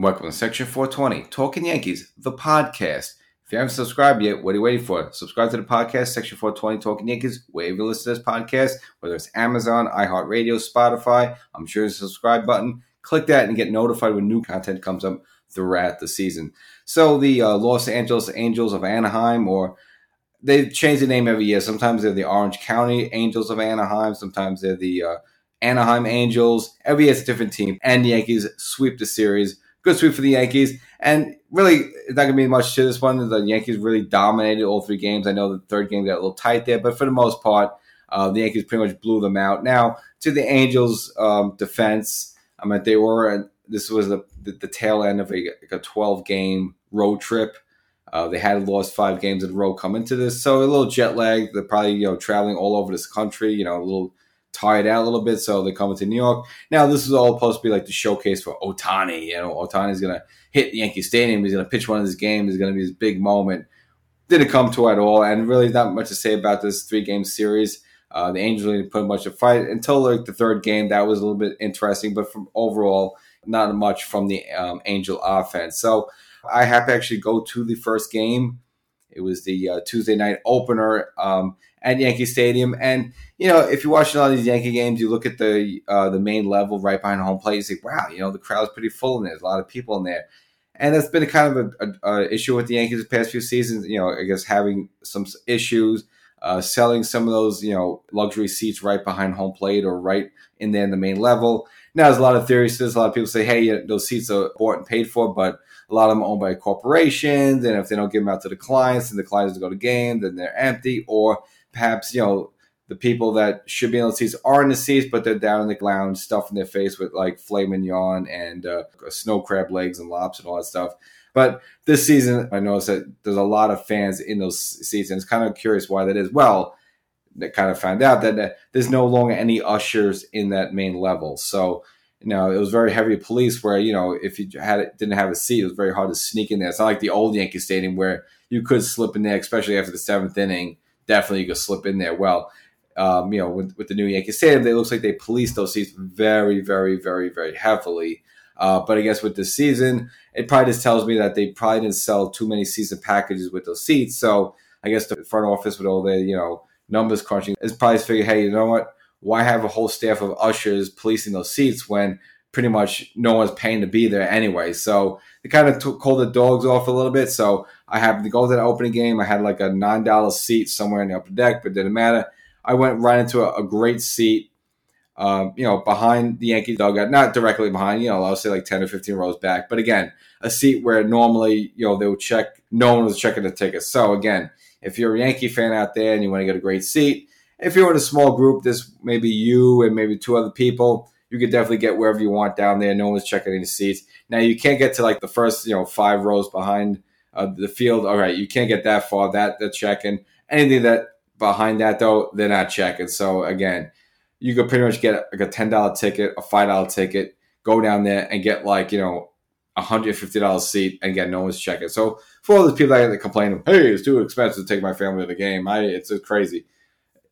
Welcome to Section 420, Talking Yankees, the podcast. If you haven't subscribed yet, what are you waiting for? Subscribe to the podcast, Section 420, Talking Yankees, wherever you listen to this podcast, whether it's Amazon, iHeartRadio, Spotify. I'm sure there's a subscribe button. Click that and get notified when new content comes up throughout the season. So the uh, Los Angeles Angels of Anaheim, or they change the name every year. Sometimes they're the Orange County Angels of Anaheim. Sometimes they're the uh, Anaheim Angels. Every year it's a different team. And the Yankees sweep the series good sweep for the Yankees. And really, it's not going to be much to this one. The Yankees really dominated all three games. I know the third game got a little tight there, but for the most part, uh, the Yankees pretty much blew them out. Now, to the Angels' um, defense, I mean, they were, this was the, the, the tail end of a, like a 12 game road trip. Uh, they had lost five games in a row coming to this, so a little jet lag. They're probably you know traveling all over this country. You know, a little tired out a little bit, so they're coming to New York. Now, this is all supposed to be like the showcase for Ohtani. You know, Ohtani's going to hit Yankee Stadium. He's going to pitch one of his games. It's going to be his big moment. Didn't come to at all, and really not much to say about this three game series. Uh, the Angels didn't put much of fight until like the third game. That was a little bit interesting, but from overall, not much from the um, Angel offense. So I have to actually go to the first game. It was the uh, Tuesday night opener. Um, at Yankee Stadium. And you know, if you're watching all these Yankee games, you look at the uh, the main level right behind home plate. You say, "Wow, you know, the crowd's pretty full, and there's a lot of people in there." And that's been a kind of a, a, a issue with the Yankees the past few seasons. You know, I guess having some issues. Uh, selling some of those, you know, luxury seats right behind home plate or right in there in the main level. Now, there's a lot of theories this. A lot of people say, hey, those seats are bought and paid for, but a lot of them are owned by corporations. And if they don't give them out to the clients and the clients go to game, then they're empty. Or perhaps you know the people that should be in the seats are in the seats, but they're down in the lounge, stuffing their face with like filet mignon and uh, snow crab legs and lops and all that stuff. But this season, I noticed that there's a lot of fans in those seats, and it's kind of curious why that is. Well, they kind of found out that there's no longer any ushers in that main level, so you know it was very heavy police. Where you know if you had didn't have a seat, it was very hard to sneak in there. It's not like the old Yankee Stadium where you could slip in there, especially after the seventh inning definitely you could slip in there. Well, um, you know, with, with the new Yankee Stadium, it looks like they police those seats very, very, very, very heavily. Uh, but I guess with this season, it probably just tells me that they probably didn't sell too many season packages with those seats. So I guess the front office with all the you know numbers crunching is probably figure, hey, you know what? Why have a whole staff of ushers policing those seats when pretty much no one's paying to be there anyway. So they kind of took, called the dogs off a little bit. So I happened to go to that opening game. I had like a nine dollar seat somewhere in the upper deck, but didn't matter. I went right into a, a great seat, um, you know, behind the Yankee dugout, not directly behind, you know, I'll say like ten or fifteen rows back, but again, a seat where normally you know they would check. No one was checking the tickets. So again, if you're a Yankee fan out there and you want to get a great seat, if you're in a small group, this maybe you and maybe two other people you could definitely get wherever you want down there. No one's checking any seats. Now you can't get to like the first, you know, five rows behind uh, the field. All right, you can't get that far. That they're checking. Anything that behind that though, they're not checking. So again, you could pretty much get like a ten dollar ticket, a five dollar ticket, go down there and get like you know a hundred fifty dollars seat, and again, no one's checking. So for all those people that complain, hey, it's too expensive to take my family to the game, I it's crazy.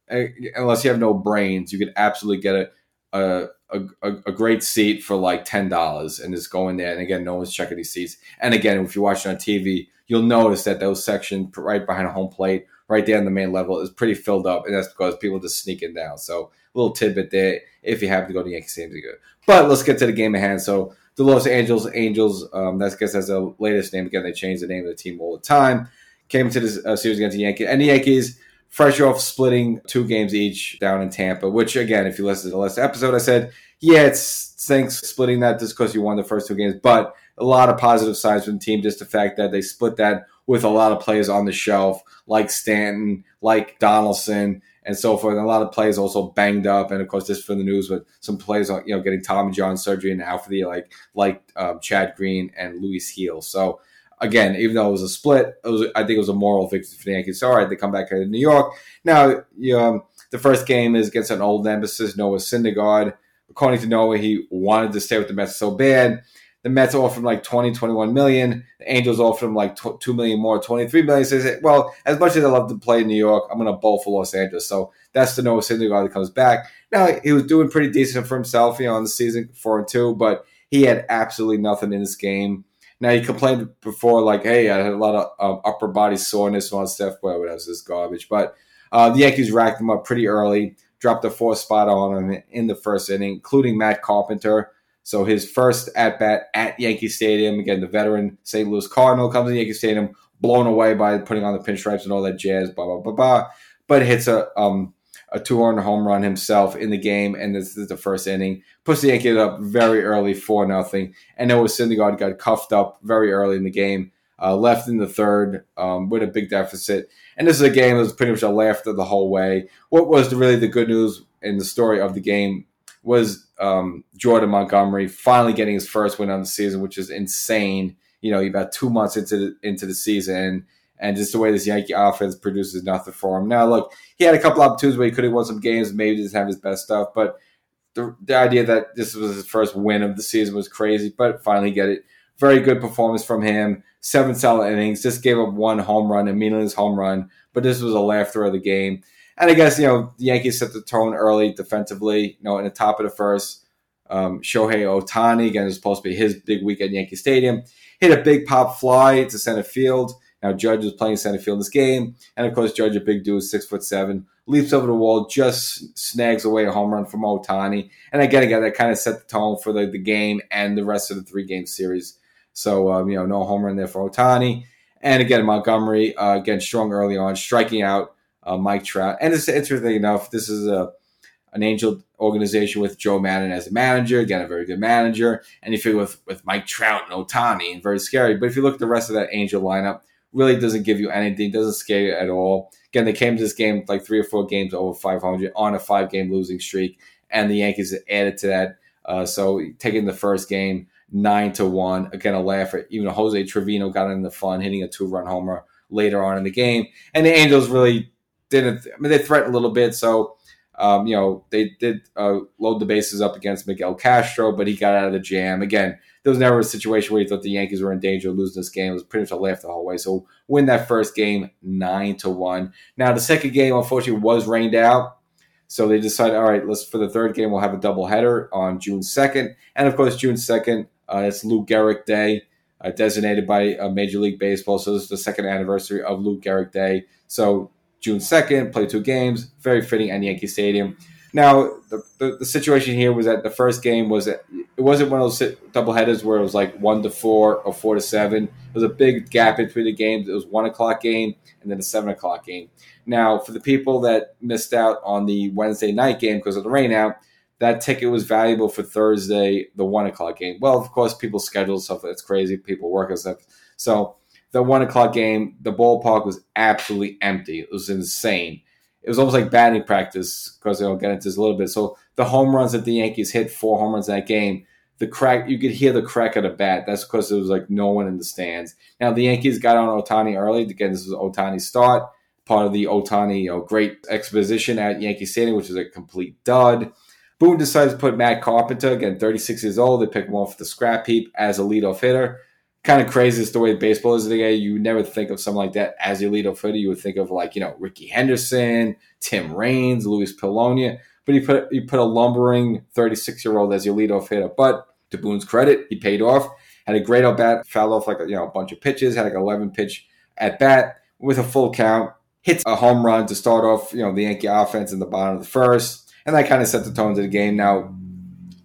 Unless you have no brains, you could absolutely get a, a a, a, great seat for like ten dollars and just go in there. And again, no one's checking these seats. And again, if you're watching on TV, you'll notice that those section right behind home plate, right there on the main level, is pretty filled up, and that's because people just sneaking down. So a little tidbit there if you have to go to Yankee Stadium. But let's get to the game at hand. So the Los Angeles Angels, um, that's I guess that's the latest name. Again, they change the name of the team all the time. Came to this uh, series against the Yankees, and the Yankees fresh off splitting two games each down in Tampa, which again, if you listen to the last episode, I said, yeah, it's thanks splitting that just because you won the first two games, but a lot of positive signs from the team, just the fact that they split that with a lot of players on the shelf, like Stanton, like Donaldson, and so forth. And a lot of players also banged up, and of course, this for the news with some players, you know, getting Tommy John surgery and out for the like like um, Chad Green and Luis Gil. So again, even though it was a split, it was, I think it was a moral victory for the Yankees. All right, they come back to New York. Now, you, um, the first game is against an old nemesis, Noah Syndergaard. According to Noah, he wanted to stay with the Mets so bad. The Mets offered him like 20, 21 million. The Angels offered him like 2 million more, 23 million. So he said, well, as much as I love to play in New York, I'm going to bowl for Los Angeles. So that's the Noah Syndergaard that comes back. Now, he was doing pretty decent for himself, you know, in the season, 4 and 2, but He had absolutely nothing in this game. Now he complained before, like, "Hey, I had a lot of um, upper body soreness that stuff." Well, what else is garbage? But uh, the Yankees racked him up pretty early, dropped a four spot on him in the first inning, including Matt Carpenter. So his first at bat at Yankee Stadium, again, the veteran St. Louis Cardinal comes to Yankee Stadium, blown away by putting on the pinstripes and all that jazz, blah blah blah blah. But hits a um, a two run home run himself in the game, and this is the first inning. Puts the Yankees up very early, four nothing, and Noah Syndergaard got cuffed up very early in the game, uh, left in the third um, with a big deficit. And this is a game that was pretty much a laughter the whole way. What was the, really the good news in the story of the game was um, Jordan Montgomery finally getting his first win on the season, which is insane. You know, about two months into the, into the season, and just the way this Yankee offense produces nothing for him. Now, look, he had a couple opportunities where he could have won some games, maybe didn't have his best stuff, but the, the idea that this was his first win of the season was crazy, but finally get it. Very good performance from him. Seven solid innings. Just gave up one home run, a meaningless home run, but this was a laughter of the game. And I guess, you know, the Yankees set the tone early defensively, you know, in the top of the first. Um, Shohei Ohtani, again, is supposed to be his big week at Yankee Stadium. Hit a big pop fly to center field. Now Judge was playing center field in this game, and of course Judge, a big dude, six foot seven, leaps over the wall, just snags away a home run from Ohtani. and again, again, that kind of set the tone for the, the game and the rest of the three game series. So um, you know, no home run there for Ohtani. and again Montgomery uh, again strong early on, striking out uh, Mike Trout, and it's interesting enough, this is a an Angel organization with Joe Maddon as a manager. Again, a very good manager. And you figure with, with Mike Trout and Ohtani, and very scary. But if you look at the rest of that Angel lineup, really doesn't give you anything, doesn't scare you at all. Again, they came to this game like three or four games over 500 on a five game losing streak, and the Yankees added to that. Uh, so taking the first game nine to one, again a laugh. Even Jose Trevino got in the fun, hitting a two run homer later on in the game, and the Angels really didn't. I mean, they threatened a little bit, so. Um, you know, they did uh, load the bases up against Miguel Castro, but he got out of the jam. Again, there was never a situation where you thought the Yankees were in danger of losing this game. It was pretty much a laugh the whole way. So win that first game nine to one. Now the second game unfortunately was rained out. So they decided, all right, let's for the third game we'll have a doubleheader on June second, and of course June second, uh, it's Lou Gehrig Day, uh, designated by uh, Major League Baseball. So this is the second anniversary of Lou Gehrig Day. So June second, play two games, very fitting at Yankee Stadium. Now, the, the, the, situation here was that the first game was it wasn't one of those double headers where it was like one to four or four to seven. It was a big gap between the games. It was one o'clock game and then a seven o'clock game. Now, for the people that missed out on the Wednesday night game because of the rain out, that ticket was valuable for Thursday, the one o'clock game. Well, of course, people schedule stuff that's crazy. People work and stuff. So the one o'clock game, the ballpark was absolutely empty. It was insane it was almost like batting practice because I'll get into this a little bit. So the home runs that the Yankees hit, four home runs that game, the crack you could hear the crack of the bat. That's because there was like no one in the stands. Now the Yankees got on Ohtani early. Again, this was Ohtani's start, part of the Ohtani you know, great exposition at Yankee Stadium, which is a complete dud. Boone decides to put Matt Carpenter, again, 36 years old. They pick him off the scrap heap as a leadoff hitter kind of crazy is the way baseball is today. You never think of something like that as your leadoff hitter. You would think of like you know Rickey Henderson, Tim Raines, Luis Polonia, but he put he put a lumbering 36 year old as your leadoff hitter. But to Boone's credit, he paid off. Had a great at bat, fouled off like a, you know a bunch of pitches. Had like 11 pitch at bat with a full count. Hits a home run to start off you know the Yankee offense in the bottom of the first, and that kind of set the tone to the game. Now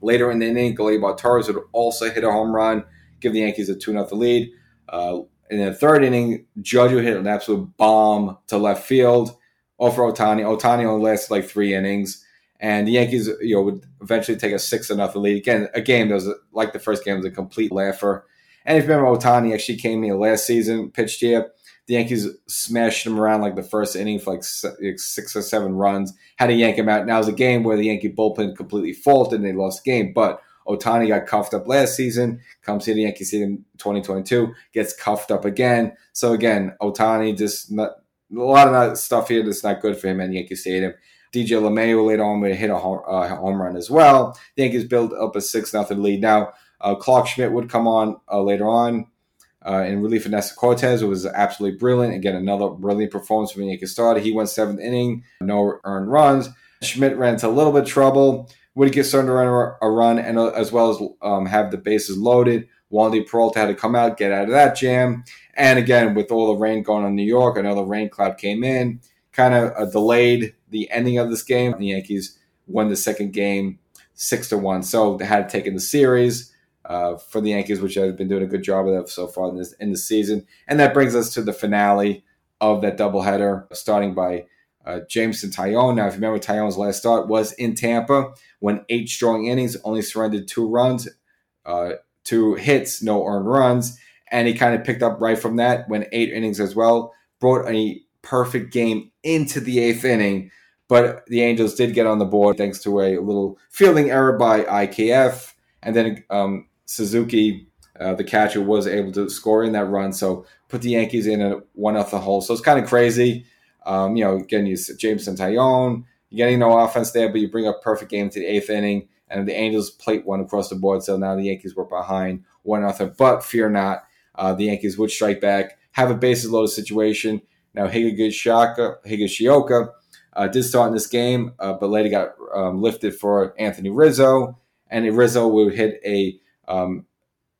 later in the inning, Gleyber Torres would also hit a home run give the Yankees a 2 0 lead. Uh, in the third inning, Judge would hit an absolute bomb to left field over Ohtani. Ohtani only lasted like three innings, and the Yankees, you know, would eventually take a six to nothing lead. Again, a game that was like the first game was a complete laugher. And if you remember, Ohtani actually came here last season, pitched here. The Yankees smashed him around like the first inning for like six or seven runs. Had to yank him out. Now it was a game where the Yankee bullpen completely faulted and they lost the game, but Ohtani got cuffed up last season, comes to the Yankee Stadium 2022, gets cuffed up again. So again, Ohtani just not, a lot of that stuff here that's not good for him at Yankee Stadium. DJ LeMahieu later on would hit a home, uh, home, run as well. The Yankees built up a six nothing lead. Now uh, Clarke Schmidt would come on uh, later on. Uh, in relief of Nestor Cortes, it was absolutely brilliant. Again, another brilliant performance from the Yankee starter. He went seventh inning, no earned runs. Schmidt ran into a little bit of trouble would get started to run a run, and uh, as well as um, have the bases loaded. Wandy Peralta had to come out, get out of that jam. And again, with all the rain going on in New York, another rain cloud came in, kind of uh, delayed the ending of this game. The Yankees won the second game six to one, so they had taken the series uh, for the Yankees, which have been doing a good job of so far in this in the season. And that brings us to the finale of that doubleheader, starting by uh, Jameson Taillon. Now, if you remember, Taillon's last start was in Tampa when eight strong innings, only surrendered two runs, uh, two hits, no earned runs, and he kind of picked up right from that. When eight innings as well, brought a perfect game into the eighth inning. But the Angels did get on the board thanks to a little fielding error by IKF, and then um, Suzuki, uh, the catcher, was able to score in that run. So put the Yankees in a one off the hole. So it's kind of crazy. Um, you know, again, you Jameson Taillon, you're getting no offense there, but you bring a perfect game to the eighth inning, and the Angels plate one across the board. So now the Yankees were behind one nothing. But fear not, uh, the Yankees would strike back, have a bases loaded situation. Now Higashioka, Higashioka uh, did start in this game, uh, but later got um, lifted for Anthony Rizzo, and Rizzo would hit a, um,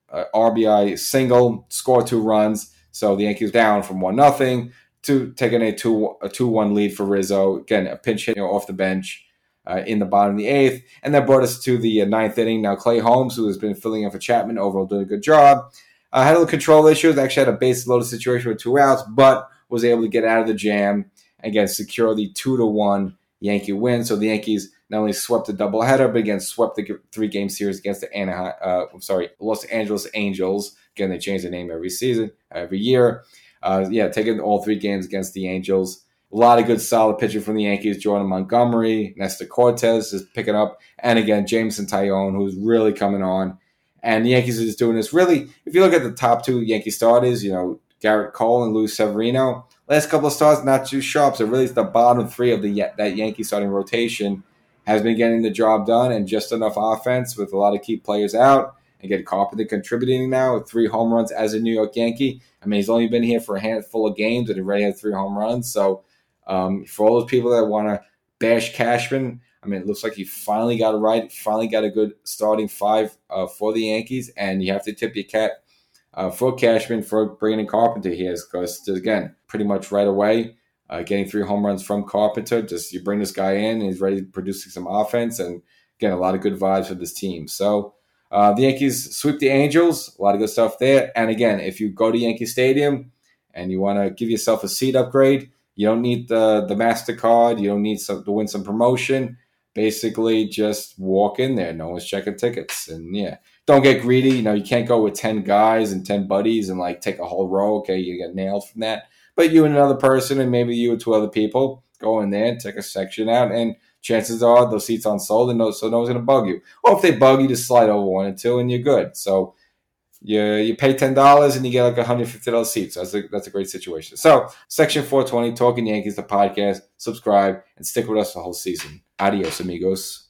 a RBI single, score two runs. So the Yankees down from one nothing to taking a two a two one lead for Rizzo. Again, a pinch hit off the bench uh, in the bottom of the eighth, and that brought us to the uh, ninth inning. Now Clay Holmes, who has been filling in for Chapman, overall doing a good job. Uh, had a little control issues. Actually, had a base loaded situation with two outs, but was able to get out of the jam and again secure the two to one Yankee win. So the Yankees not only swept the doubleheader, but again swept the three game series against the Anaheim. Uh, I'm sorry, Los Angeles Angels. Again, they change the name every season, every year. Uh, yeah, taking all three games against the Angels. A lot of good, solid pitching from the Yankees. Jordan Montgomery, Nestor Cortes is picking up, and again Jameson Taillon, who's really coming on. And the Yankees are just doing this. Really, if you look at the top two Yankee starters, you know Gerrit Cole and Luis Severino. Last couple of starts, not too sharp. So really, it's the bottom three of the that Yankee starting rotation has been getting the job done and just enough offense with a lot of key players out. And get Carpenter contributing now with three home runs as a New York Yankee. I mean, he's only been here for a handful of games and already had three home runs. So um, for all those people that want to bash Cashman, I mean, it looks like he finally got it right. Finally got a good starting five uh, for the Yankees, and you have to tip your cap uh, for Cashman for bringing in Carpenter here because again, pretty much right away, uh, getting three home runs from Carpenter. Just you bring this guy in, and he's ready producing some offense, and again, a lot of good vibes for this team. So. Uh, the Yankees sweep the Angels. A lot of good stuff there. And again, if you go to Yankee Stadium and you want to give yourself a seat upgrade, you don't need the the Mastercard. You don't need some, to win some promotion. Basically, just walk in there. No one's checking tickets, and yeah, don't get greedy. You know, you can't go with 10 guys and 10 buddies and like take a whole row. Okay, you get nailed from that. But you and another person, and maybe you and two other people, go in there and take a section out. And chances are those seats on sold, and no, so no one's going to bug you. Or if they bug you, just slide over one and two, and you're good. So you you pay ten dollars and you get like a hundred fifty dollars seats. So that's a that's a great situation. So section four twenty, talking Yankees, the podcast. Subscribe and stick with us the whole season. Adios, amigos.